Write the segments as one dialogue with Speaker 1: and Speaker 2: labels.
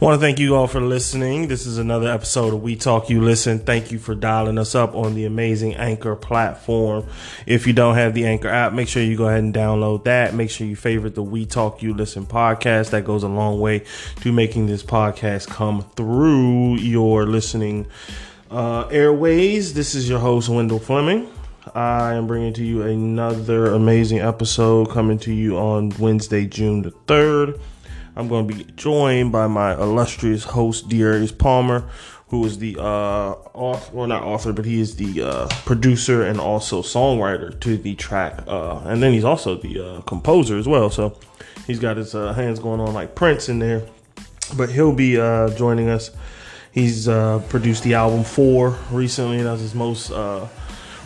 Speaker 1: want to thank you all for listening. This is another episode of We Talk You Listen. Thank you for dialing us up on the amazing Anchor platform. If you don't have the Anchor app, make sure you go ahead and download that. Make sure you favorite the We Talk You Listen podcast. That goes a long way to making this podcast come through your listening uh, airways. This is your host, Wendell Fleming. I am bringing to you another amazing episode coming to you on Wednesday, June the 3rd. I'm going to be joined by my illustrious host, Darius Palmer, who is the uh, author, or not author, but he is the uh, producer and also songwriter to the track. Uh, and then he's also the uh, composer as well. So he's got his uh, hands going on like Prince in there. But he'll be uh, joining us. He's produced the album Four recently. That's his most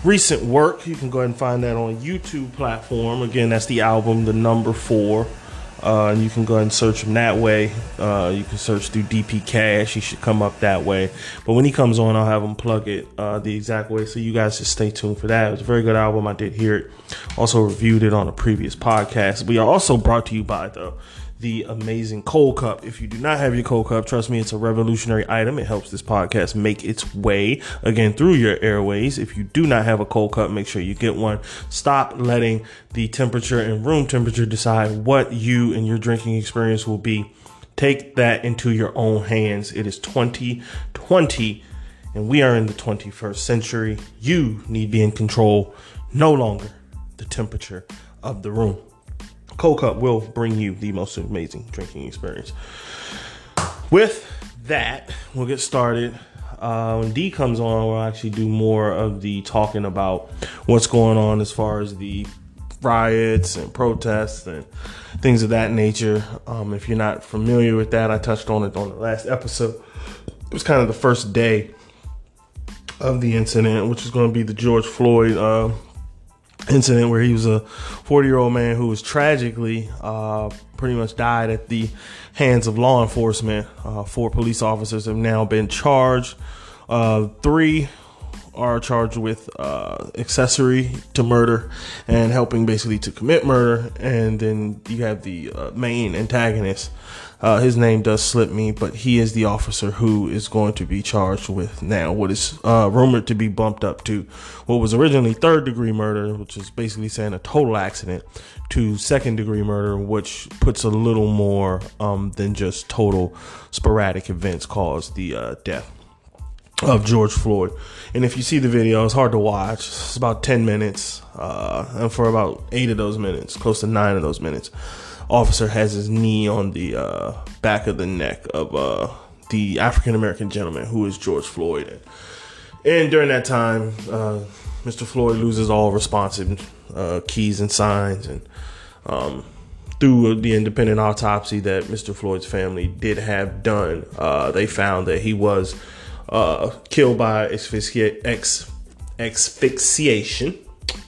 Speaker 1: recent work. You can go ahead and find that on YouTube platform. Again, that's the album, the number four. Uh, and you can go and search him that way. Uh, you can search through DP Cash. He should come up that way. But when he comes on, I'll have him plug it uh, the exact way. So you guys just stay tuned for that. It was a very good album. I did hear it. Also reviewed it on a previous podcast. We are also brought to you by the the amazing cold cup. If you do not have your cold cup, trust me, it's a revolutionary item. It helps this podcast make its way again through your airways. If you do not have a cold cup, make sure you get one. Stop letting the temperature and room temperature decide what you and your drinking experience will be. Take that into your own hands. It is 2020 and we are in the 21st century. You need to be in control, no longer the temperature of the room. Cold Cup will bring you the most amazing drinking experience. With that, we'll get started. Uh, when D comes on, we'll actually do more of the talking about what's going on as far as the riots and protests and things of that nature. Um, if you're not familiar with that, I touched on it on the last episode. It was kind of the first day of the incident, which is going to be the George Floyd uh, incident where he was a 40 year old man who was tragically uh, pretty much died at the hands of law enforcement. Uh, four police officers have now been charged. Uh, three are charged with uh, accessory to murder and helping basically to commit murder. And then you have the uh, main antagonist uh, his name does slip me, but he is the officer who is going to be charged with now what is uh, rumored to be bumped up to what was originally third degree murder, which is basically saying a total accident, to second degree murder, which puts a little more um, than just total sporadic events caused the uh, death of George Floyd. And if you see the video, it's hard to watch. It's about 10 minutes. Uh, and for about eight of those minutes, close to nine of those minutes, officer has his knee on the uh, back of the neck of uh, the African American gentleman who is George Floyd. And, and during that time, uh, Mr. Floyd loses all responsive uh, keys and signs. And um, through the independent autopsy that Mr. Floyd's family did have done, uh, they found that he was killed by asphyxia- ex- asphyxiation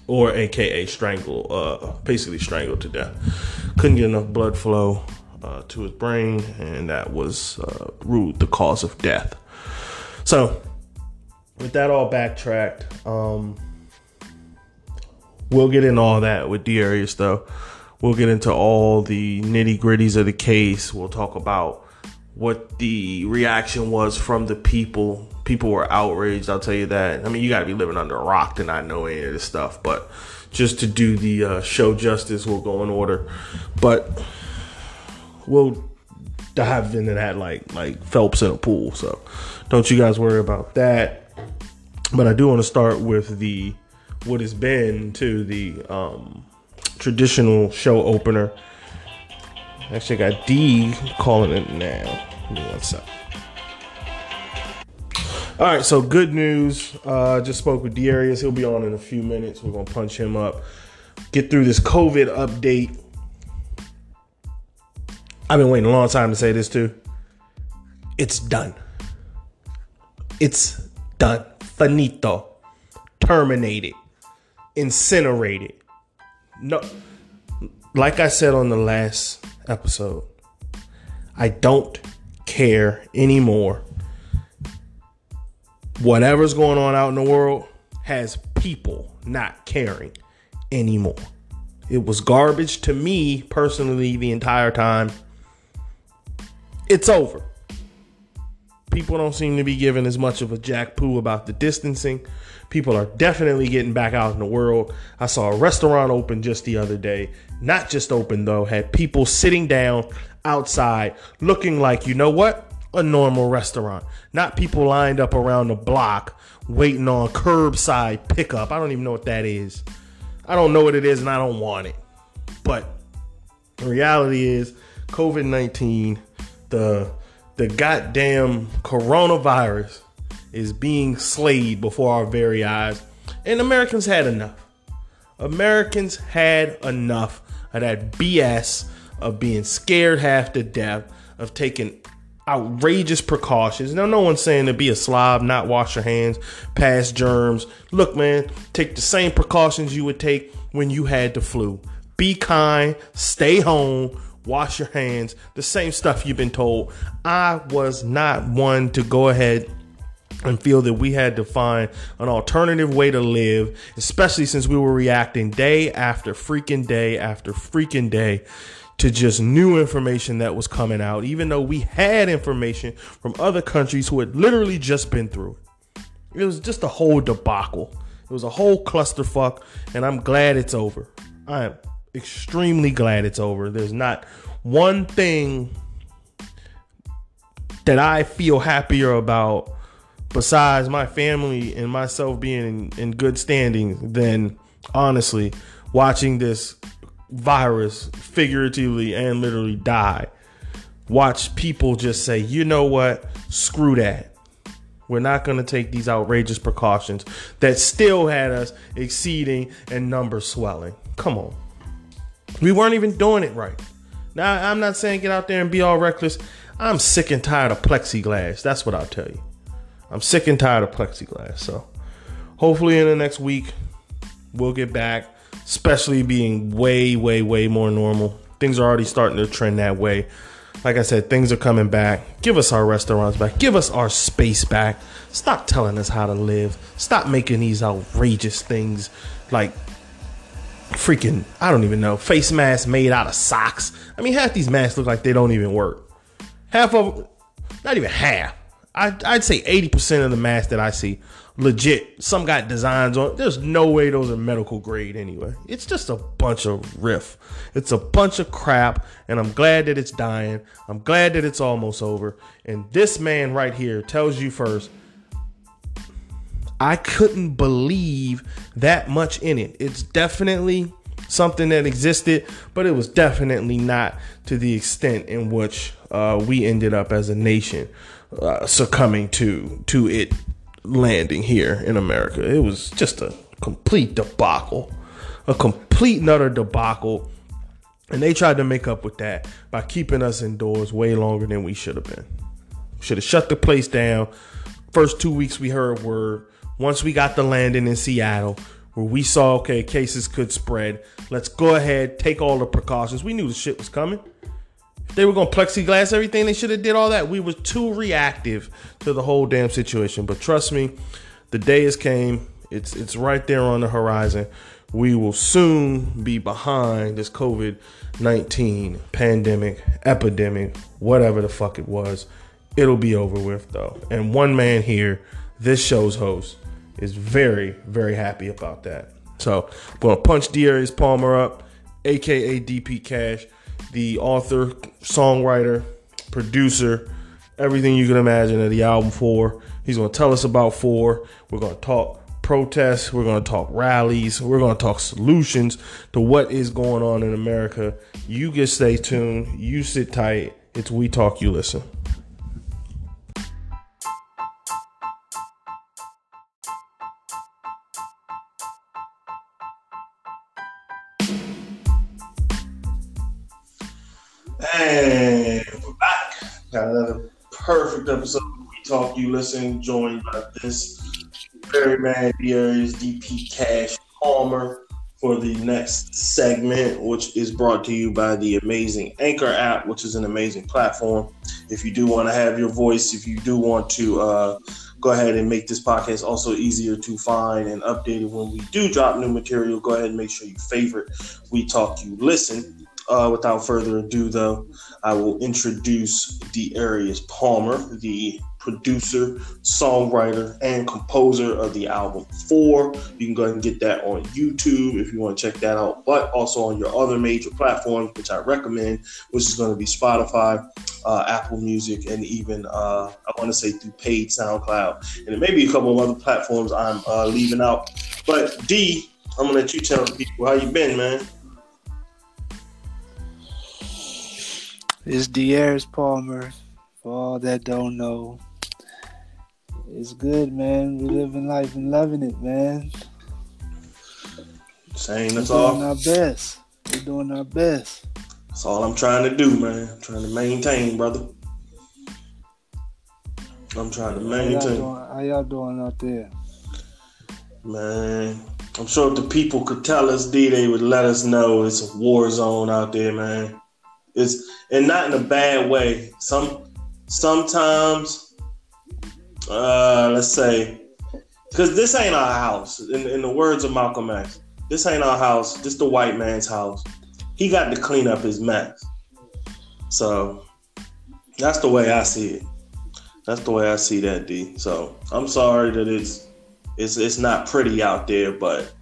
Speaker 1: or AKA strangle, uh, basically strangled to death. Couldn't get enough blood flow uh, to his brain, and that was uh, ruled the cause of death. So, with that all backtracked, um, we'll get into all that with Darius, though. We'll get into all the nitty gritties of the case. We'll talk about what the reaction was from the people. People were outraged, I'll tell you that. I mean, you got to be living under a rock to not know any of this stuff, but just to do the uh, show justice, we'll go in order. But we'll dive into that like like Phelps in a pool. So don't you guys worry about that. But I do want to start with the what has been to the um, traditional show opener Actually, I got D calling it now. Give me one sec. All right, so good news. Uh, just spoke with Darius. He'll be on in a few minutes. We're gonna punch him up. Get through this COVID update. I've been waiting a long time to say this too. It's done. It's done. Finito. Terminated. Incinerated. No. Like I said on the last episode. I don't care anymore. Whatever's going on out in the world has people not caring anymore. It was garbage to me personally the entire time. It's over. People don't seem to be giving as much of a jack poo about the distancing. People are definitely getting back out in the world. I saw a restaurant open just the other day. Not just open though, had people sitting down outside looking like, you know what? A normal restaurant. Not people lined up around the block waiting on curbside pickup. I don't even know what that is. I don't know what it is and I don't want it. But the reality is COVID 19, the the goddamn coronavirus is being slayed before our very eyes. And Americans had enough. Americans had enough of that BS of being scared half to death, of taking outrageous precautions. Now, no one's saying to be a slob, not wash your hands, pass germs. Look, man, take the same precautions you would take when you had the flu. Be kind, stay home, wash your hands, the same stuff you've been told. I was not one to go ahead and feel that we had to find an alternative way to live, especially since we were reacting day after freaking day after freaking day to just new information that was coming out, even though we had information from other countries who had literally just been through it. It was just a whole debacle. It was a whole clusterfuck, and I'm glad it's over. I am extremely glad it's over. There's not one thing that I feel happier about besides my family and myself being in, in good standing than honestly watching this virus figuratively and literally die. Watch people just say, you know what? Screw that. We're not going to take these outrageous precautions that still had us exceeding and numbers swelling. Come on. We weren't even doing it right. Now, I'm not saying get out there and be all reckless. I'm sick and tired of plexiglass. That's what I'll tell you. I'm sick and tired of plexiglass. So, hopefully, in the next week, we'll get back especially being way, way, way more normal. Things are already starting to trend that way. Like I said, things are coming back. Give us our restaurants back. Give us our space back. Stop telling us how to live. Stop making these outrageous things like freaking, I don't even know, face masks made out of socks. I mean, half these masks look like they don't even work. Half of, not even half. I'd, I'd say 80% of the masks that I see legit. Some got designs on. There's no way those are medical grade anyway. It's just a bunch of riff. It's a bunch of crap, and I'm glad that it's dying. I'm glad that it's almost over. And this man right here tells you first. I couldn't believe that much in it. It's definitely something that existed, but it was definitely not to the extent in which uh, we ended up as a nation uh, succumbing to to it landing here in America. It was just a complete debacle, a complete nutter debacle. And they tried to make up with that by keeping us indoors way longer than we should have been. Should have shut the place down. First two weeks we heard were once we got the landing in Seattle, where we saw okay cases could spread. Let's go ahead, take all the precautions. We knew the shit was coming they were going to plexiglass everything. They should have did all that. We were too reactive to the whole damn situation. But trust me, the day has came. It's it's right there on the horizon. We will soon be behind this COVID 19 pandemic, epidemic, whatever the fuck it was. It'll be over with though. And one man here, this show's host, is very, very happy about that. So I'm gonna punch Darius Palmer up, aka DP Cash the author, songwriter, producer, everything you can imagine of the album Four. He's going to tell us about Four. We're going to talk protests. We're going to talk rallies. We're going to talk solutions to what is going on in America. You just stay tuned. You sit tight. It's We Talk, You Listen. And we're back. Got another perfect episode We Talk You Listen, joined by this very man Darius DP Cash Palmer for the next segment, which is brought to you by the amazing Anchor app, which is an amazing platform. If you do want to have your voice, if you do want to uh, go ahead and make this podcast also easier to find and updated when we do drop new material, go ahead and make sure you favorite We Talk You Listen. Uh, without further ado, though, I will introduce Darius Palmer, the producer, songwriter, and composer of the album Four. You can go ahead and get that on YouTube if you want to check that out, but also on your other major platforms, which I recommend, which is going to be Spotify, uh, Apple Music, and even uh, I want to say through paid SoundCloud, and it may be a couple of other platforms I'm uh, leaving out. But D, I'm gonna let you tell people how you been, man.
Speaker 2: It's Darius Palmer. For all that don't know, it's good, man. We living life and loving it, man.
Speaker 1: Same. That's all.
Speaker 2: We're doing our best. We're doing our best.
Speaker 1: That's all I'm trying to do, man. I'm trying to maintain, brother. I'm trying to
Speaker 2: How y'all,
Speaker 1: maintain.
Speaker 2: doing, how y'all doing out there?
Speaker 1: Man, I'm sure if the people could tell us, D, they would let us know it's a war zone out there, man. It's and not in a bad way. Some sometimes, uh, let's say, because this ain't our house. In, in the words of Malcolm X, this ain't our house. This the white man's house. He got to clean up his mess. So that's the way I see it. That's the way I see that, D. So I'm sorry that it's it's it's not pretty out there, but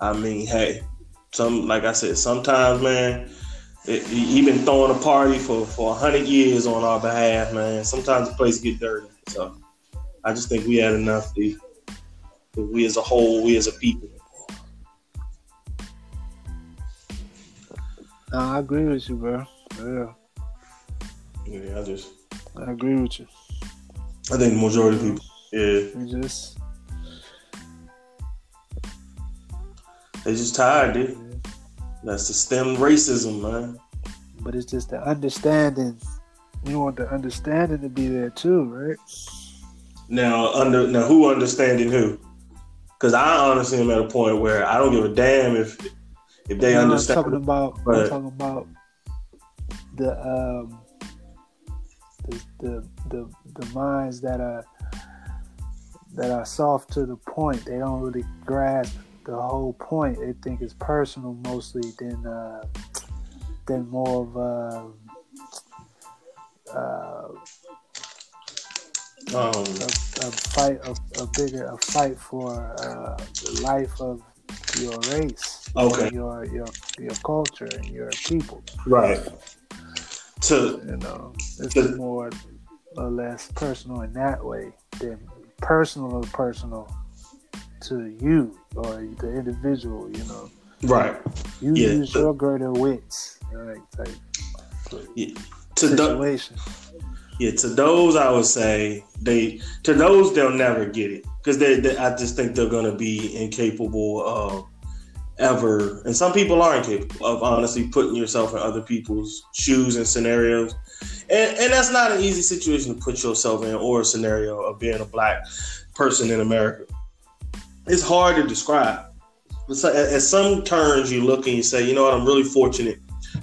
Speaker 1: I mean, hey, some like I said, sometimes, man, he been throwing a party for for hundred years on our behalf, man. Sometimes the place get dirty, so I just think we had enough. D. We as a whole, we as a people.
Speaker 2: I agree with you, bro. Yeah,
Speaker 1: Yeah, I just
Speaker 2: I agree with you.
Speaker 1: I think the majority of people, yeah,
Speaker 2: They just.
Speaker 1: they just tired, dude. That's the stem racism, man.
Speaker 2: but it's just the understanding. We want the understanding to be there too, right?
Speaker 1: Now, under now, who understanding who? Because I honestly am at a point where I don't give a damn if if they
Speaker 2: No,
Speaker 1: understand.
Speaker 2: I'm talking about.
Speaker 1: but-
Speaker 2: I'm talking about the um the the the, the minds that are that are soft to the point. They don't really grasp the whole point. They think it's personal mostly than uh, than more of a. Uh,
Speaker 1: um,
Speaker 2: a, a fight, a, a bigger, a fight for uh, the life of your race,
Speaker 1: Okay.
Speaker 2: your your your culture, and your people.
Speaker 1: right. To
Speaker 2: You know, it's
Speaker 1: The-
Speaker 2: more or less personal in that way than personal or personal to you or the individual. You know,
Speaker 1: right.
Speaker 2: you
Speaker 1: Yeah.
Speaker 2: use your greater wits, right? Type
Speaker 1: To
Speaker 2: situation.
Speaker 1: yeah, to those I would say they to those they'll never get it because they, they I just think they're gonna be incapable of ever and some people are incapable of honestly putting yourself in other people's shoes and scenarios and, and that's not an easy situation to put yourself in or a scenario of being a black person in america it's hard to describe. It's at some turns you look and you say you know what? I'm really fortunate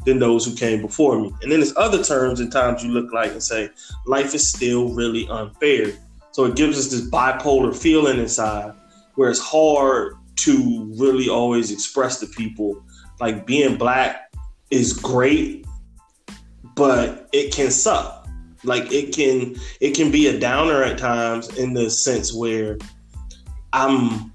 Speaker 1: than those who came before me. And then there's other terms and times you look like and say life is still really unfair. So it gives us this bipolar feeling inside where it's hard to really always express to people like being black is great but it can suck. Like it can it can be a downer at times in the sense where i'm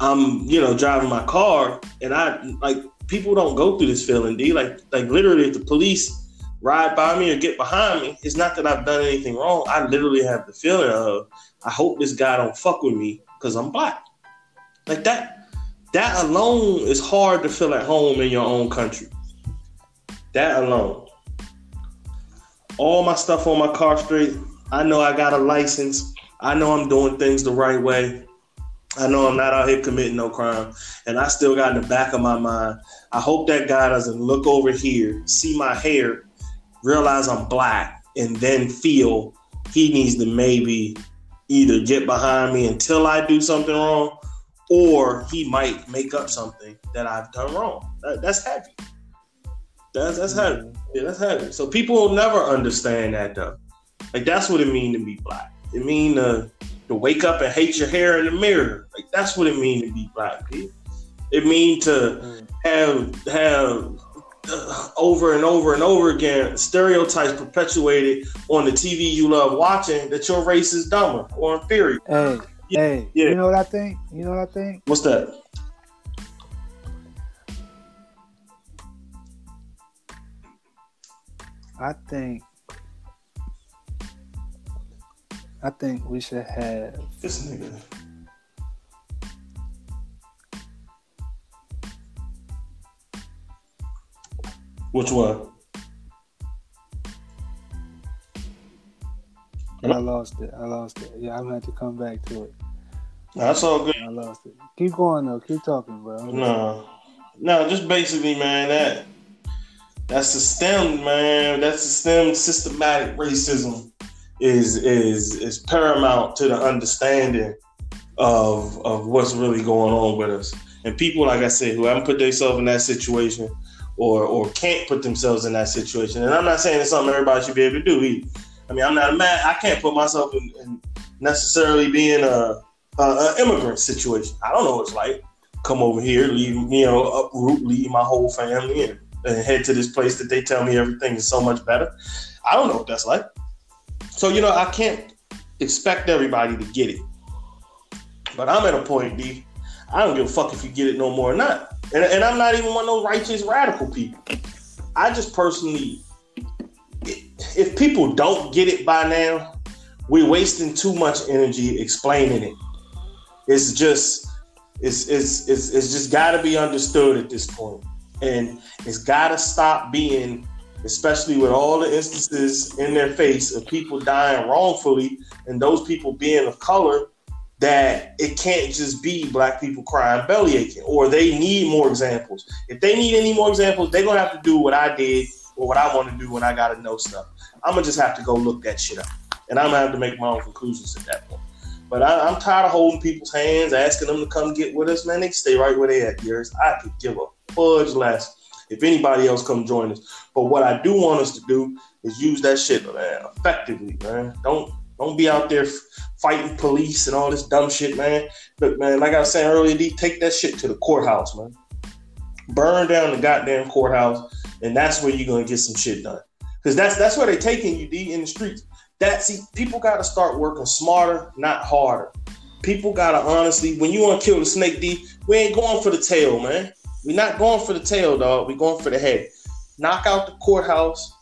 Speaker 1: i'm you know driving my car and i like people don't go through this feeling d like like literally if the police ride by me or get behind me it's not that i've done anything wrong i literally have the feeling of i hope this guy don't fuck with me because i'm black like that that alone is hard to feel at home in your own country. That alone. All my stuff on my car straight. I know I got a license. I know I'm doing things the right way. I know I'm not out here committing no crime. And I still got in the back of my mind, I hope that guy doesn't look over here, see my hair, realize I'm black, and then feel he needs to maybe either get behind me until I do something wrong or he might make up something that I've done wrong. That, that's heavy. That's that's heavy. Yeah, that's heavy. So people will never understand that though. Like that's what it means to be black. It mean to to wake up and hate your hair in the mirror. Like that's what it mean to be black. People. It mean to have have uh, over and over and over again stereotypes perpetuated on the TV you love watching that your race is dumber or inferior.
Speaker 2: Hey, yeah, hey, yeah. you know what I think? You know what I think?
Speaker 1: What's that?
Speaker 2: I think I think we should have
Speaker 1: this nigga. Which one?
Speaker 2: I lost it. I lost it. Yeah, I'm gonna have to come back to it.
Speaker 1: That's all good.
Speaker 2: I lost it. Keep going though. Keep talking, bro.
Speaker 1: No, no, just basically, man. That that's the stem, man. That's the stem. Systematic racism is is is paramount to the understanding of of what's really going on with us. And people, like I said, who haven't put themselves in that situation or or can't put themselves in that situation. And I'm not saying it's something everybody should be able to do either. I mean, I'm not a man. I can't put myself in, in necessarily being a, a, a, immigrant situation. I don't know what it's like. Come over here, leave you know, uproot, leave my whole family, and, and head to this place that they tell me everything is so much better. I don't know what that's like. So you know, I can't expect everybody to get it. But I'm at a point, D. I don't give a fuck if you get it no more or not. And, and I'm not even one of those righteous radical people. I just personally, if people don't get it by now, we're wasting too much energy explaining it. It's just, it's it's it's, it's just got to be understood at this point, and it's got to stop being, especially with all the instances in their face of people dying wrongfully and those people being of color that it can't just be black people crying belly aching or they need more examples. If they need any more examples, they're gonna have to do what I did or what I want to do when I gotta know stuff. I'm gonna just have to go look that shit up. And I'm gonna have to make my own conclusions at that point. But I, am tired of holding people's hands, asking them to come get with us, man. They stay right where they at, yours. I could give a fudge less if anybody else come join us. But what I do want us to do is use that shit, man, effectively, man. Don't don't be out there fighting police and all this dumb shit, man. Look, man, like I was saying earlier, D, take that shit to the courthouse, man. Burn down the goddamn courthouse, and that's where you're gonna get some shit done. Cause that's that's where they're taking you, D, in the streets. That see, people gotta start working smarter, not harder. People gotta honestly, when you wanna kill the snake, D, we ain't going for the tail, man. We're not going for the tail, dog. We're going for the head. Knock out the courthouse.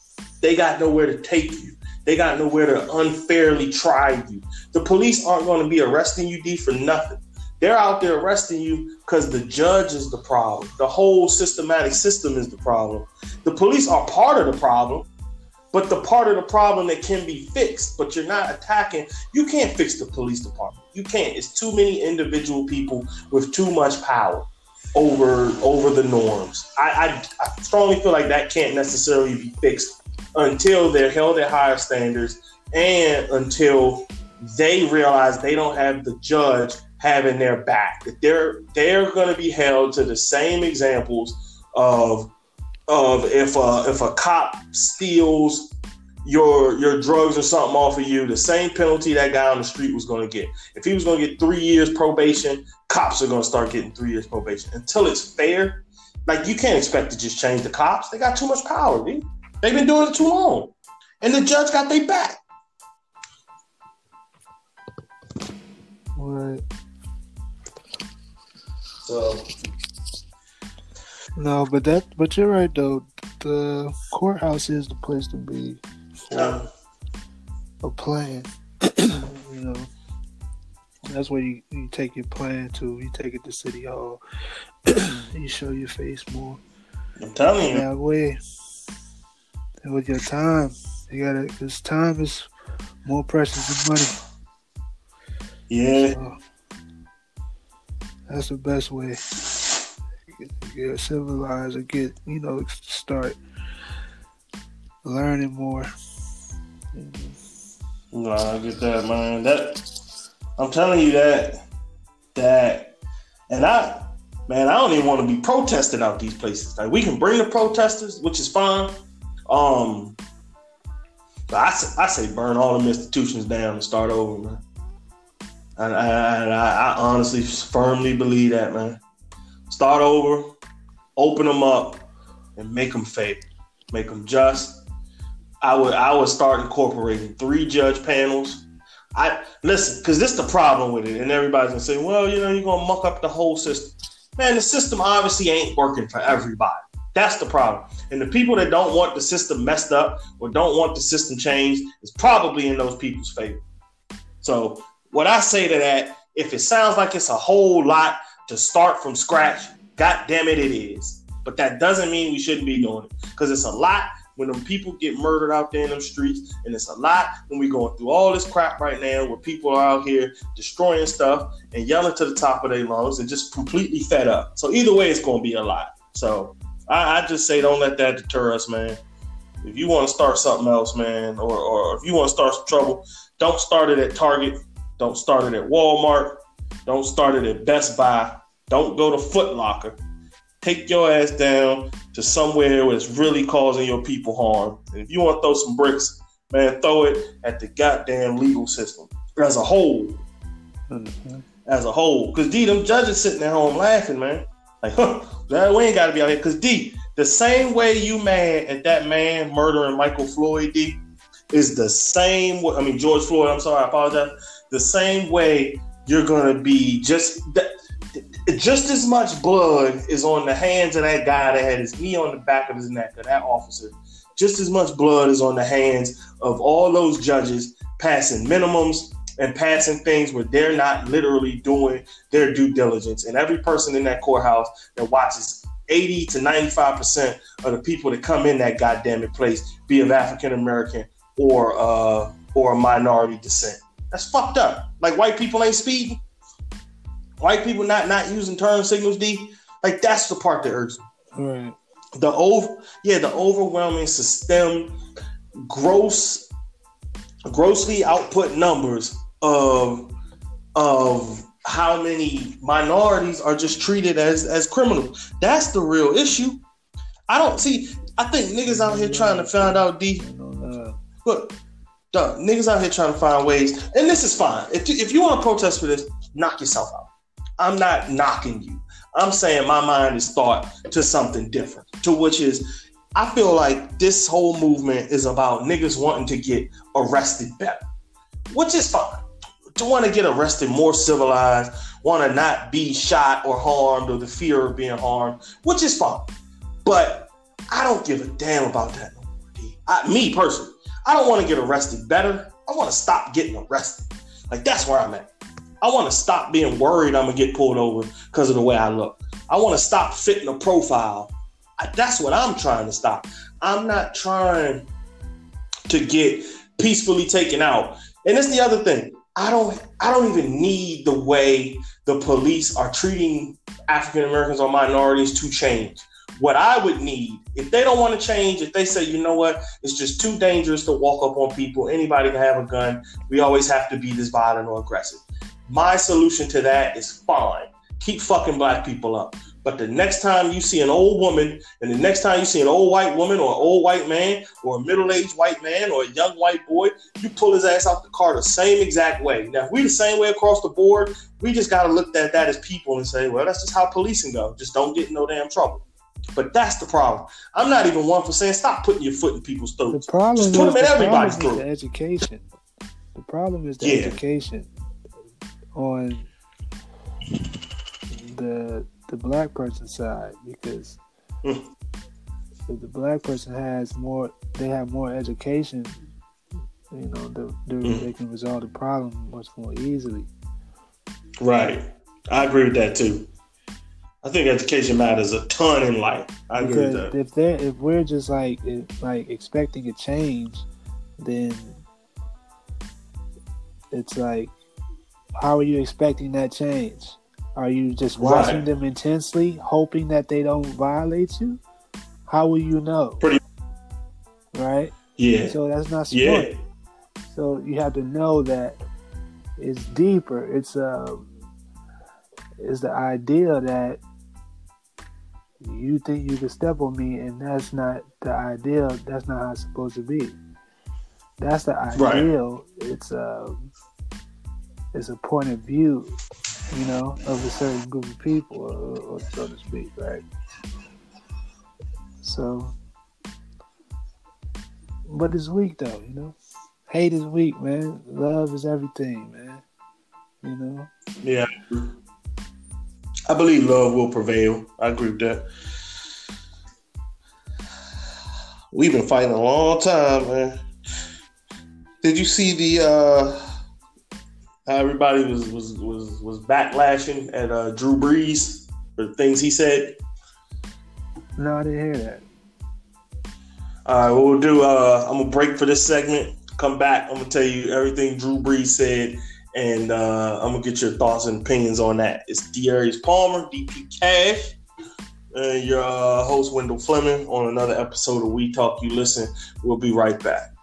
Speaker 1: They got nowhere to take you. They got nowhere to unfairly try you. The police aren't going to be arresting you, D, for nothing. They're out there arresting you because the judge is the problem. The whole systematic system is the problem. The police are part of the problem, but the part of the problem that can be fixed, but you're not attacking. You can't fix the police department. You can't. It's too many individual people with too much power over over the norms. I, I, I strongly feel like that can't necessarily be fixed until they're held at higher standards and until they realize they don't have the judge having their back. That they're they're going to be held to the same examples of of if a if a cop steals your your drugs or something off of you, the same penalty that guy on the street was going to get. If he was going to get three years probation, cops are going to start getting three years probation until it's fair. Like you can't expect to just change the cops; they got too much power, dude. They've been doing it too long. And the judge got their back.
Speaker 2: Right.
Speaker 1: So
Speaker 2: No, but that but you're right though. The courthouse is the place to be a plan. you know. That's where you, you take your plan to. You take it to City Hall. you show your face more.
Speaker 1: I'm telling you.
Speaker 2: That way and with your time, you gotta, because time is more precious than money.
Speaker 1: Yeah. So,
Speaker 2: that's the best way. Get civilized and get, you know, start learning more.
Speaker 1: No, I get that, man. That I'm telling you that that, and I, man, I don't even want to be protesting out these places. Like we can bring the protesters, which is fine. Um, but I, I say burn all the institutions down and start over, man. And I, I, I honestly firmly believe that, man. Start over, open them up, and make them fair, make them just. I would I would start incorporating three judge panels. I listen because this is the problem with it, and everybody's gonna say, well, you know, you're gonna muck up the whole system. Man, the system obviously ain't working for everybody. That's the problem. And the people that don't want the system messed up or don't want the system changed is probably in those people's favor. So what I say to that, if it sounds like it's a whole lot to start from scratch, god damn it, it is. But that doesn't mean we shouldn't be doing it because it's a lot when them people get murdered out there in them streets, and it's a lot when we going through all this crap right now where people are out here destroying stuff and yelling to the top of their lungs and just completely fed up. So either way, it's going to be a lot. So I, I just say don't let that deter us, man. If you want to start something else, man, or, or if you want to start some trouble, don't start it at Target. Don't start it at Walmart. Don't start it at Best Buy. Don't go to Foot Locker. Take your ass down to somewhere where it's really causing your people harm. And if you want to throw some bricks, man, throw it at the goddamn legal system as a whole. Mm-hmm. As a whole. Because D, them judges sitting at home laughing, man. Like, huh, we ain't got to be out here. Because D, the same way you mad at that man murdering Michael Floyd, D, is the same way. I mean, George Floyd, I'm sorry, I apologize. The same way you're going to be just. Just as much blood is on the hands of that guy that had his knee on the back of his neck, of that officer. Just as much blood is on the hands of all those judges passing minimums and passing things where they're not literally doing their due diligence. And every person in that courthouse that watches 80 to 95% of the people that come in that goddamn place be of African American or uh, or minority descent. That's fucked up. Like white people ain't speeding. White people not not using turn signals, D. Like that's the part that hurts
Speaker 2: me. Right.
Speaker 1: The over yeah, the overwhelming system gross grossly output numbers of of how many minorities are just treated as as criminals. That's the real issue. I don't see. I think niggas out here trying to find out D. Look, duh, niggas out here trying to find ways, and this is fine. If if you want to protest for this, knock yourself out. I'm not knocking you. I'm saying my mind is thought to something different, to which is I feel like this whole movement is about niggas wanting to get arrested better, which is fine to want to get arrested more civilized, want to not be shot or harmed or the fear of being harmed, which is fine. But I don't give a damn about that. I, me personally, I don't want to get arrested better. I want to stop getting arrested. Like that's where I'm at. I want to stop being worried I'm gonna get pulled over because of the way I look. I want to stop fitting a profile. I, that's what I'm trying to stop. I'm not trying to get peacefully taken out. And that's the other thing. I don't I don't even need the way the police are treating African Americans or minorities to change. What I would need, if they don't want to change, if they say, you know what, it's just too dangerous to walk up on people, anybody can have a gun, we always have to be this violent or aggressive. My solution to that is fine. Keep fucking black people up. But the next time you see an old woman, and the next time you see an old white woman or an old white man or a middle-aged white man or a young white boy, you pull his ass out the car the same exact way. Now, if we the same way across the board, we just gotta look at that as people and say, well, that's just how policing go. Just don't get in no damn trouble. But that's the problem. I'm not even one for saying stop putting your foot in people's throats.
Speaker 2: The problem
Speaker 1: just put
Speaker 2: is
Speaker 1: them in
Speaker 2: the
Speaker 1: everybody's
Speaker 2: problem is
Speaker 1: throat.
Speaker 2: the education. The problem is the
Speaker 1: Yeah.
Speaker 2: education on the the black person side because
Speaker 1: Mm.
Speaker 2: if the black person has more, they have more education. You know, the, the,
Speaker 1: Mm.
Speaker 2: they can resolve the problem much more easily.
Speaker 1: Right. I agree with that too. I think education matters a ton in life. I agree with that.
Speaker 2: if they if we're just like if, like expecting a change, then it's like, how are you expecting that change? Are you just watching
Speaker 1: Right.
Speaker 2: them intensely, hoping that they don't violate you? How will you know?
Speaker 1: Pretty-
Speaker 2: right.
Speaker 1: Yeah.
Speaker 2: So that's not smart.
Speaker 1: Yeah.
Speaker 2: So you have to know that it's deeper. It's um, it's the idea that you think you can step on me, and that's not the ideal. That's not how it's supposed to be. That's the
Speaker 1: Right.
Speaker 2: ideal. It's um, it's a point of view, you know, of a certain group of people, or, or so to speak, right? So, but it's weak though, you know. Hate is weak, man. Love is everything, man. You know.
Speaker 1: Yeah. I believe love will prevail. I agree with that. We've been fighting a long time, man. Did you see the uh everybody was was was was backlashing at uh Drew Brees for things he said?
Speaker 2: No, I didn't hear that.
Speaker 1: All right, what we'll do, uh, I'm gonna break for this segment. Come back, I'm gonna tell you everything Drew Brees said, and uh, I'm gonna get your thoughts and opinions on that. It's Darius Palmer, DP Cash, and your uh, host Wendell Fleming on another episode of We Talk You Listen. We'll be right back.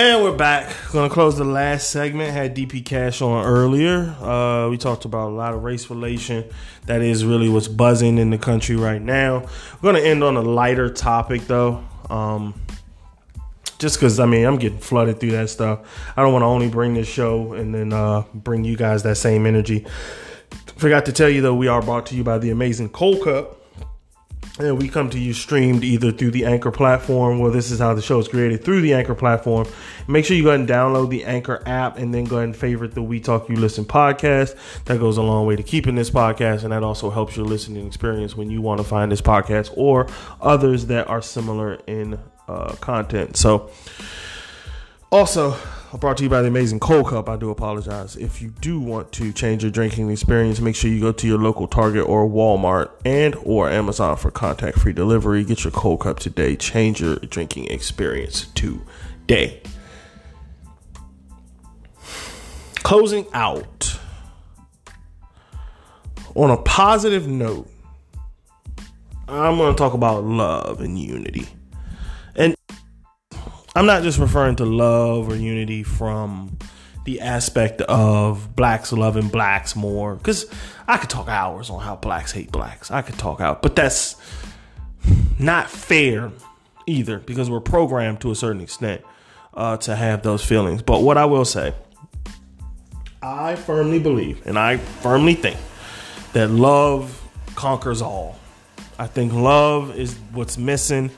Speaker 1: And we're back. Gonna close the last segment. Had DP Cash on earlier. Uh, we talked about a lot of race relation. That is really what's buzzing in the country right now. We're gonna end on a lighter topic though. Um, just because I mean I'm getting flooded through that stuff. I don't want to only bring this show and then uh, bring you guys that same energy. Forgot to tell you though, we are brought to you by the amazing Cold Cup. And we come to you streamed either through the Anchor platform. Well, this is how the show is created through the Anchor platform. Make sure you go ahead and download the Anchor app and then go ahead and favorite the We Talk You Listen podcast. That goes a long way to keeping this podcast, and that also helps your listening experience when you want to find this podcast or others that are similar in uh, content. So, also, brought to you by the amazing Cold Cup. I do apologize. If you do want to change your drinking experience, make sure you go to your local Target or Walmart and or Amazon for contact-free delivery. Get your Cold Cup today. Change your drinking experience today. Closing out on a positive note, I'm going to talk about love and unity. And I'm not just referring to love or unity from the aspect of blacks loving blacks more because I could talk hours on how blacks hate blacks. I could talk out, but that's not fair either because we're programmed to a certain extent uh, to have those feelings. But what I will say, I firmly believe and I firmly think that love conquers all. I think love is what's missing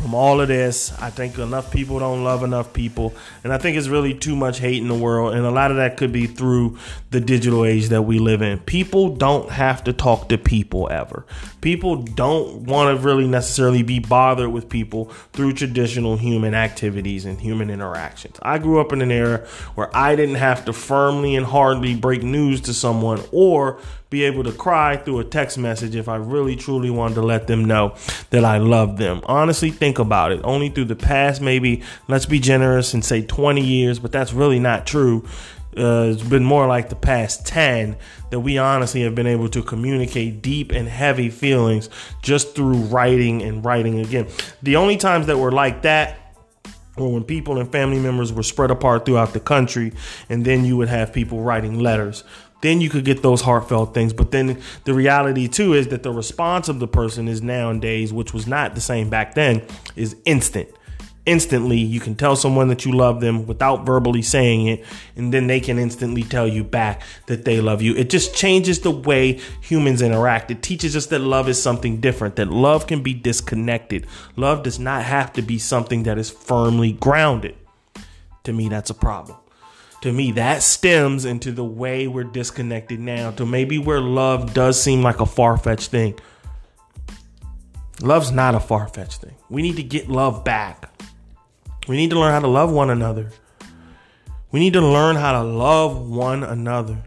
Speaker 1: from all of this. I think enough people don't love enough people. And I think it's really too much hate in the world. And a lot of that could be through the digital age that we live in. People don't have to talk to people ever. People don't want to really necessarily be bothered with people through traditional human activities and human interactions. I grew up in an era where I didn't have to firmly and hardly break news to someone or be able to cry through a text message if I really truly wanted to let them know that I love them. Honestly, think about it. Only through the past, maybe, let's be generous and say 20 years, but that's really not true. Uh, it's been more like the past 10 that we honestly have been able to communicate deep and heavy feelings just through writing and writing again. The only times that were like that or when people and family members were spread apart throughout the country, and then you would have people writing letters then you could get those heartfelt things. But then the reality too is that the response of the person is nowadays, which was not the same back then, is instant. Instantly, you can tell someone that you love them without verbally saying it, and then they can instantly tell you back that they love you. It just changes the way humans interact. It teaches us that love is something different, that love can be disconnected. Love does not have to be something that is firmly grounded. To me, that's a problem to me that stems into the way we're disconnected now to maybe where love does seem like a far-fetched thing. Love's not a far-fetched thing. We need to get love back. We need to learn how to love one another. We need to learn how to love one another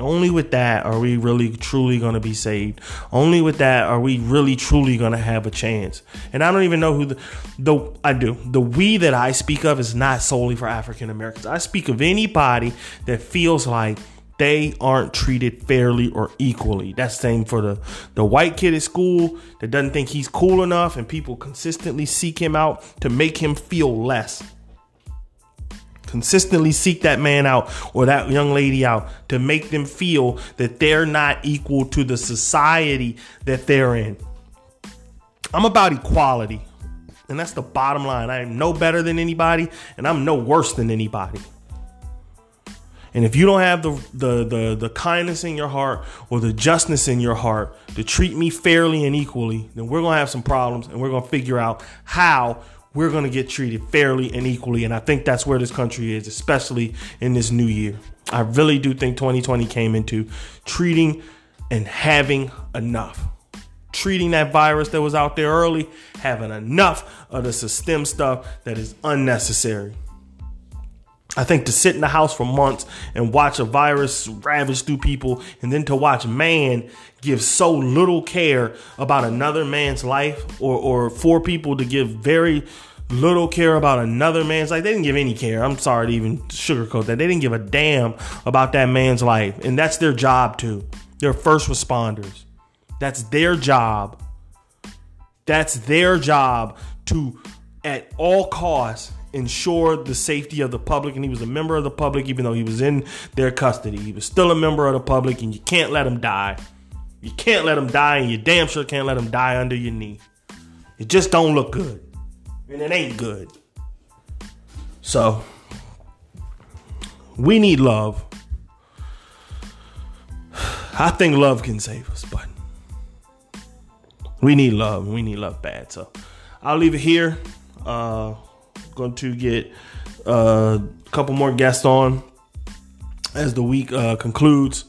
Speaker 1: only with that are we really truly going to be saved. Only with that are we really truly going to have a chance. And I don't even know who the the I do. The we that I speak of is not solely for African Americans. I speak of anybody that feels like they aren't treated fairly or equally. That's same for the the white kid at school that doesn't think he's cool enough and people consistently seek him out to make him feel less consistently seek that man out or that young lady out to make them feel that they're not equal to the society that they're in. I'm about equality. And that's the bottom line. I am no better than anybody, and I'm no worse than anybody. And if you don't have the, the the the kindness in your heart or the justness in your heart to treat me fairly and equally, then we're gonna have some problems, and we're gonna figure out how we're gonna get treated fairly and equally. And I think that's where this country is, especially in this new year. I really do think 2020 came into treating and having enough. Treating that virus that was out there early, having enough of the system stuff that is unnecessary. I think to sit in the house for months and watch a virus ravage through people, and then to watch man give so little care about another man's life, or, or for people to give very little care about another man's life. They didn't give any care. I'm sorry to even sugarcoat that. They didn't give a damn about that man's life. And that's their job too. They're first responders. That's their job. That's their job to, at all costs, ensure the safety of the public and he was a member of the public even though he was in their custody he was still a member of the public and you can't let him die you can't let him die and you damn sure can't let him die under your knee it just don't look good and it ain't good so we need love i think love can save us but we need love we need love bad so i'll leave it here uh going to get uh, a couple more guests on as the week uh, concludes.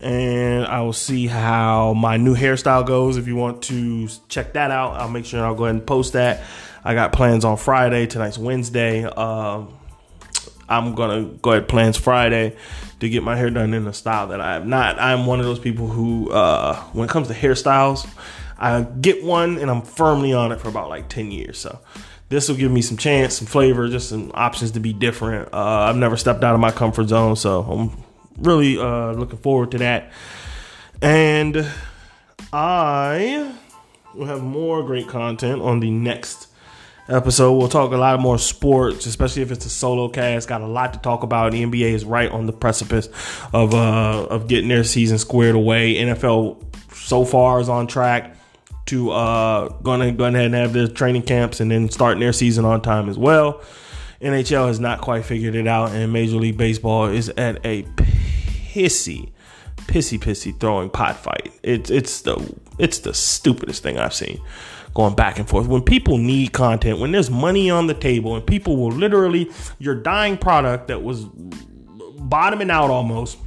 Speaker 1: And I will see how my new hairstyle goes. If you want to check that out, I'll make sure I'll go ahead and post that. I got plans on Friday. Tonight's Wednesday. Um, I'm gonna go ahead plans Friday to get my hair done in a style that I have not. I'm one of those people who, uh, when it comes to hairstyles, I get one and I'm firmly on it for about like 10 years. So this will give me some chance, some flavor, just some options to be different. Uh, I've never stepped out of my comfort zone, so I'm really uh, looking forward to that. And I will have more great content on the next episode. We'll talk a lot more sports, especially if it's a solo cast. Got a lot to talk about. The NBA is right on the precipice of uh, of getting their season squared away. NFL so far is on track to uh, to go ahead and have their training camps and then starting their season on time as well. NHL has not quite figured it out, and Major League Baseball is at a pissy, pissy, pissy throwing pot fight. It's it's the it's the stupidest thing I've seen going back and forth. When people need content, when there's money on the table, and people will literally your dying product that was bottoming out almost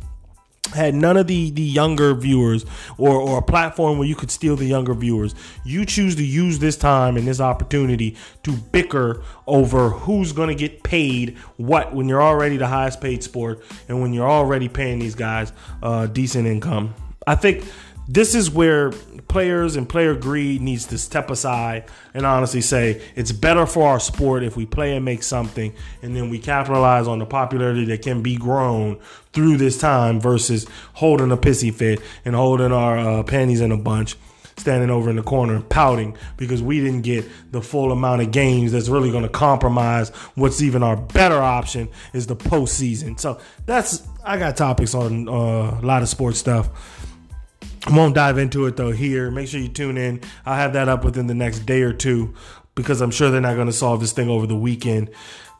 Speaker 1: had none of the the younger viewers or or a platform where you could steal the younger viewers you choose to use this time and this opportunity to bicker over who's going to get paid what when you're already the highest paid sport and when you're already paying these guys uh, decent income i think this is where players and player greed needs to step aside and honestly say it's better for our sport if we play and make something and then we capitalize on the popularity that can be grown through this time versus holding a pissy fit and holding our uh, panties in a bunch standing over in the corner and pouting because we didn't get the full amount of games that's really going to compromise what's even our better option is the postseason. So that's I got topics on uh, a lot of sports stuff. Won't dive into it though here. Make sure you tune in. I'll have that up within the next day or two because I'm sure they're not going to solve this thing over the weekend.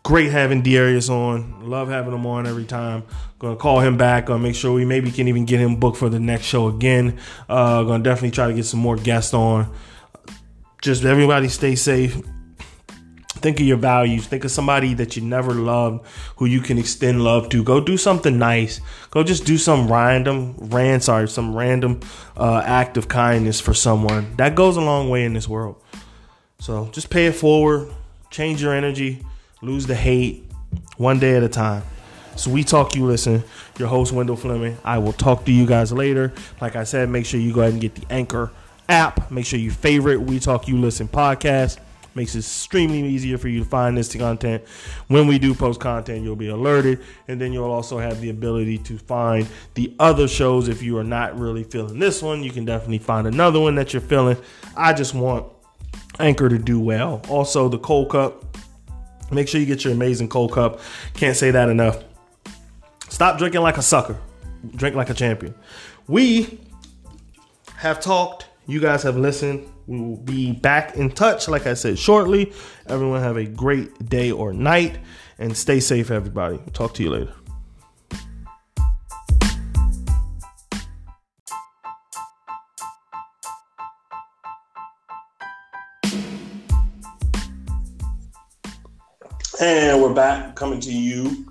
Speaker 1: Great having Darius on. Love having him on every time. Gonna call him back. Gonna make sure we maybe can even get him booked for the next show again. Uh, gonna definitely try to get some more guests on. Just everybody stay safe. Think of your values. Think of somebody that you never loved who you can extend love to. Go do something nice. Go just do some random, ran sorry, some random uh, act of kindness for someone. That goes a long way in this world. So just pay it forward. Change your energy. Lose the hate. One day at a time. So we talk, you listen. Your host Wendell Fleming. I will talk to you guys later. Like I said, make sure you go ahead and get the Anchor app. Make sure you favorite We Talk You Listen podcast makes it extremely easier for you to find this content. When we do post content, you'll be alerted, and then you'll also have the ability to find the other shows. If you are not really feeling this one, you can definitely find another one that you're feeling. I just want Anchor to do well. Also, the Cold Cup. Make sure you get your amazing Cold Cup. Can't say that enough. Stop drinking like a sucker. Drink like a champion. We have talked You guys have listened. We will be back in touch, like I said, shortly. Everyone have a great day or night and stay safe, everybody. Talk to you later. And we're back coming to you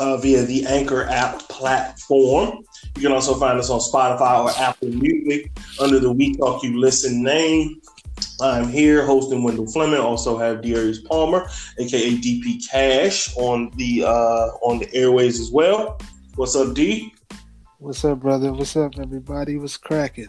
Speaker 1: uh, via the Anchor app platform. You can also find us on Spotify or Apple Music under the We Talk You Listen name. I'm here hosting Wendell Fleming. Also have Darius Palmer, aka DP Cash, on the uh, on the airways as well. What's up, D?
Speaker 2: What's up, brother? What's up, everybody? What's cracking?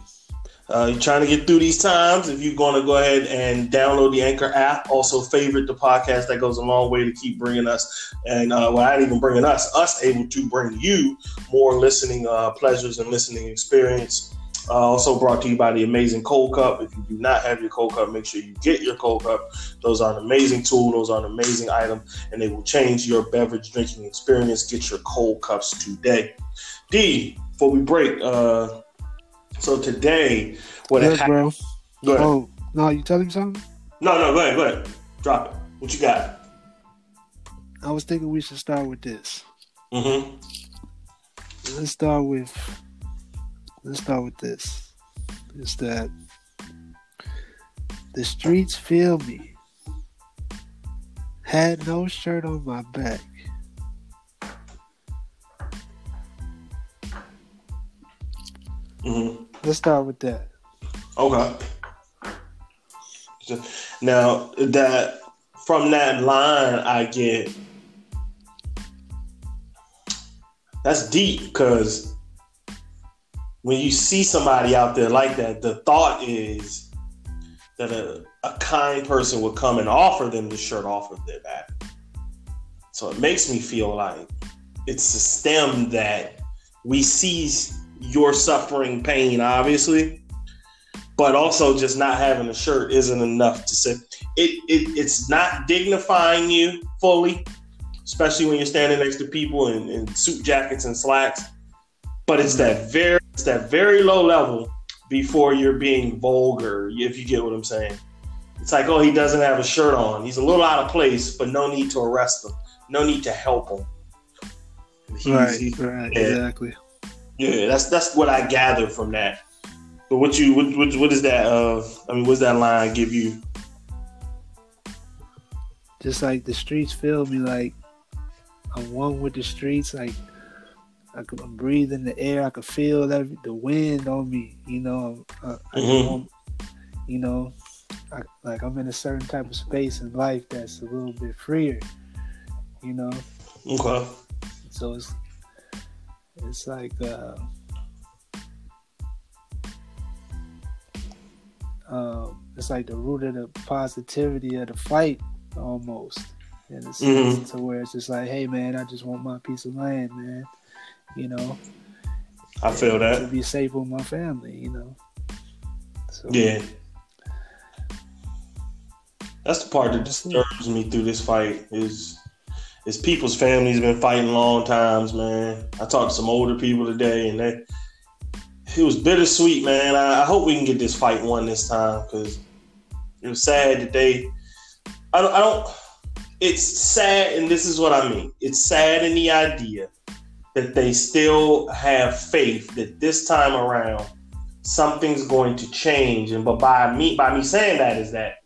Speaker 1: Uh, you're trying to get through these times. If you're going to go ahead and download the Anchor app, also favorite the podcast. That goes a long way to keep bringing us, and uh, well, not even bringing us, us able to bring you more listening uh, pleasures and listening experience. Uh, also brought to you by the amazing Cold Cup. If you do not have your Cold Cup, make sure you get your Cold Cup. Those are an amazing tool. Those are an amazing item, and they will change your beverage drinking experience. Get your Cold Cups today. D, before we break, uh, so today, what
Speaker 2: Yes,
Speaker 1: happened?
Speaker 2: bro.
Speaker 1: Go ahead.
Speaker 2: Oh, no, you telling me something?
Speaker 1: No, no, go ahead, go ahead. Drop it. What you got?
Speaker 2: I was thinking we should start with this.
Speaker 1: Mm-hmm.
Speaker 2: Let's start with let's start with this. Is that the streets feel me. Had no shirt on my back.
Speaker 1: Mm-hmm.
Speaker 2: Let's start with that.
Speaker 1: Okay. Now that from that line, I get that's deep because when you see somebody out there like that, the thought is that a, a kind person would come and offer them the shirt off of their back. So it makes me feel like it's a stem that we see your suffering pain, obviously, but also just not having a shirt isn't enough to say it, it it's not dignifying you fully, especially when you're standing next to people in, in suit jackets and slacks. But it's that very it's that very low level before you're being vulgar, if you get what I'm saying. It's like, oh, he doesn't have a shirt on. He's a little out of place, but no need to arrest him. No need to help him. He's-
Speaker 2: right,
Speaker 1: he's-
Speaker 2: right,
Speaker 1: yeah.
Speaker 2: exactly.
Speaker 1: Yeah, that's that's what I gather from that. But what you what what, what is that? Uh, I mean, what's that line give you?
Speaker 2: Just like the streets feel me like I'm one with the streets, like I could I'm breathing the air, I could feel every, the wind on me, you know. I, I
Speaker 1: Mhm.
Speaker 2: want- you know, I, like I'm in a certain type of space in life that's a little bit freer, you know.
Speaker 1: Okay.
Speaker 2: So it's it's like uh, um, it's like the root of the positivity of the fight almost. In a sense, to where it's just like, hey man, I just want my piece of land, man. You know,
Speaker 1: I feel that to
Speaker 2: be safe with my family. You know. So,
Speaker 1: Yeah. That's the part that disturbs me through this fight is is people's families been fighting long times, man. I talked to some older people today, and they it was bittersweet, man. I, I hope we can get this fight won this time because it was sad that they. I don't, I don't. It's sad, and this is what I mean. It's sad in the idea that they still have faith that this time around something's going to change. And but by me by me saying that is that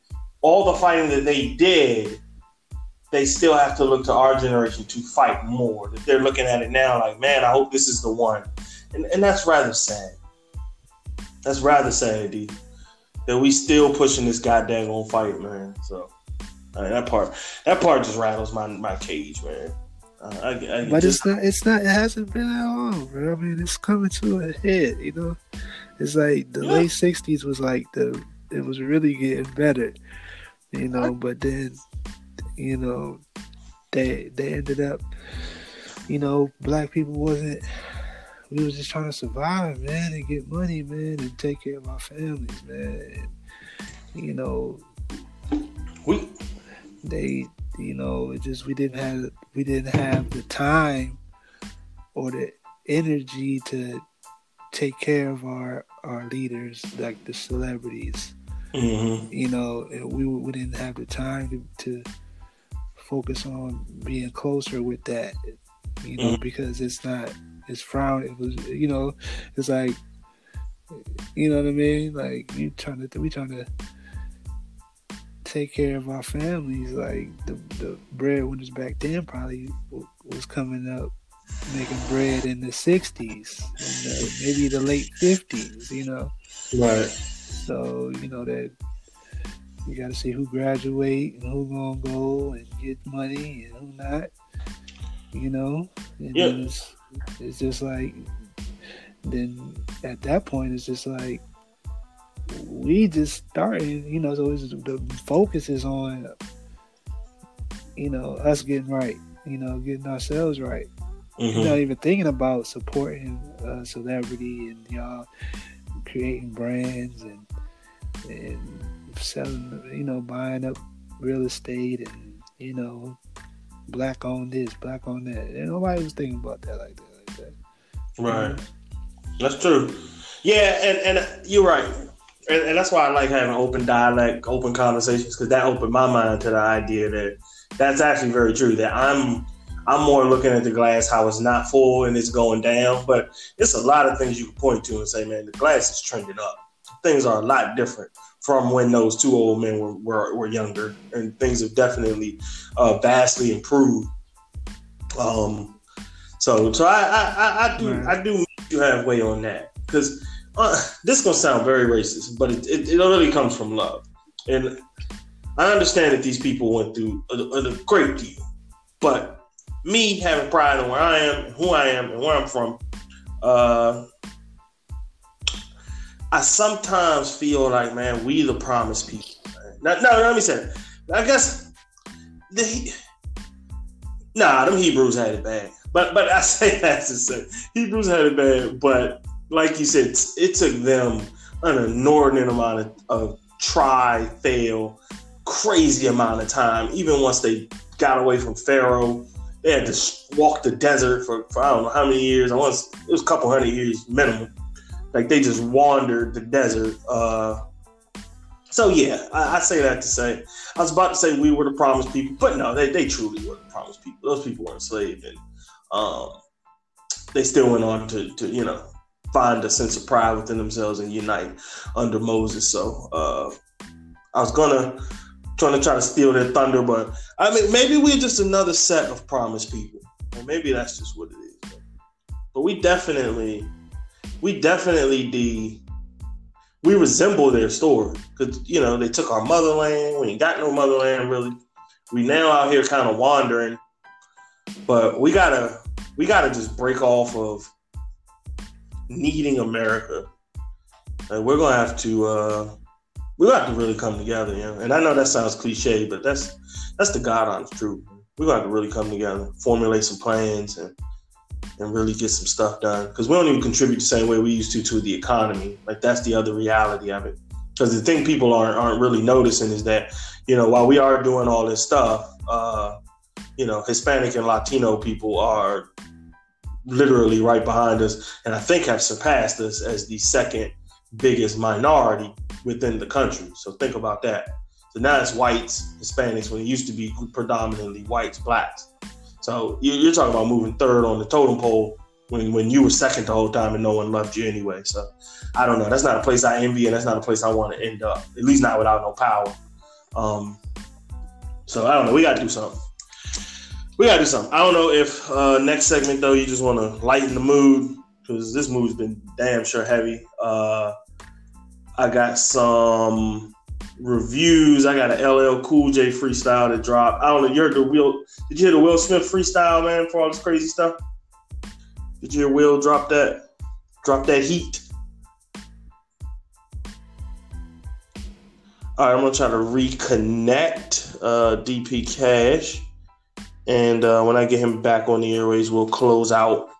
Speaker 1: all the fighting that they did, they still have to look to our generation to fight more. That they're looking at it now like, man, I hope this is the one. And and that's rather sad. That's rather sad, D. That we still pushing this goddamn on fight, man. So I mean, that part that part just rattles my my cage, man. Uh, I, I,
Speaker 2: But
Speaker 1: just,
Speaker 2: it's not. It's not. It hasn't been that long, bro. I mean, it's coming to a head. You know, it's like the
Speaker 1: Yeah.
Speaker 2: late '60s was like the. It was really getting better, you know. But then, you know, they they ended up, you know, black people wasn't. We was just trying to survive, man, and get money, man, and take care of our families, man. And, you know,
Speaker 1: we
Speaker 2: they you know it just we didn't have we didn't have the time or the energy to take care of our our leaders, like the celebrities.
Speaker 1: Mm-hmm.
Speaker 2: You know, we we didn't have the time to, to focus on being closer with that. You know, mm-hmm. because it's not it's frowned. It was you know, it's like you know what I mean. Like you trying to we trying to take care of our families. Like the the breadwinners back then probably was coming up making bread in the 60s and maybe the late 50s you know
Speaker 1: right
Speaker 2: so you know that you got to see who graduate and who gonna go and get money and who not you know and
Speaker 1: yeah.
Speaker 2: it's, it's just like then at that point it's just like we just started you know so the focus is on you know us getting right you know getting ourselves right Mm-hmm. You're not even thinking about supporting a celebrity and y'all creating brands and and selling, you know, buying up real estate and you know, black on this, black on that. And nobody was thinking about that like that, like that.
Speaker 1: Right. That's true. Yeah, and and you're right. And, and that's why I like having open dialect, open conversations, because that opened my mind to the idea that that's actually very true. That I'm I'm more looking at the glass how it's not full and it's going down. But it's a lot of things you can point to and say, man, the glass is trending up. Things are a lot different from when those two old men were, were, were younger, and things have definitely uh, vastly improved. Um, so so I I, I, I do right. I do meet you halfway on that because uh, this is gonna sound very racist, but it, it, it really comes from love, and I understand that these people went through a, a great deal, but me having pride in where I am, who I am, and where I'm from, uh, I sometimes feel like, man, we the promised people. Now, no, let me say, it. I guess the nah, them Hebrews had it bad. But but I say that to say Hebrews had it bad. But like you said, it took them an inordinate amount of, of try, fail, crazy amount of time. Even once they got away from Pharaoh they had to walk the desert for, for I don't know how many years. I was it was a couple hundred years minimum. Like they just wandered the desert. Uh, so yeah, I, I, say that to say I was about to say we were the promised people, but no, they, they truly were the promised people. Those people were enslaved, and um, they still went on to, to you know find a sense of pride within themselves and unite under Moses. So uh, I was gonna trying to try to steal their thunder. But I mean, maybe we're just another set of promised people, or maybe that's just what it is. But we definitely, we definitely the we resemble their story because you know they took our motherland. We ain't got no motherland really. We now out here kind of wandering, but we gotta we gotta just break off of needing America. And we're gonna have to uh, we have to really come together, you know. And I know that sounds cliche, but that's that's the God honest truth. We're gonna have to really come together, formulate some plans, and and really get some stuff done. Because we don't even contribute the same way we used to to the economy. Like that's the other reality of it. Because the thing people aren't aren't really noticing is that you know while we are doing all this stuff, uh, you know, Hispanic and Latino people are literally right behind us, and I think have surpassed us as the second biggest minority within the country. So think about that. So now it's whites, Hispanics, when it used to be predominantly whites, blacks. So you're talking about moving third on the totem pole when, when you were second the whole time and no one loved you anyway. So I don't know. That's not a place I envy, and that's not a place I want to end up. At least not without no power. Um, so I don't know. We got to do something. We got to do something. I don't know if uh, next segment though you just want to lighten the mood because this mood's been damn sure heavy. Uh, I got some reviews. I got an LL Cool J freestyle to drop. I don't know. You heard the Will? Did you hear the Will Smith freestyle, man? For all this crazy stuff. Did you hear Will drop that? Drop that heat. All right, I'm gonna try to reconnect uh, DP Cash, and uh, when I get him back on the airways, we'll close out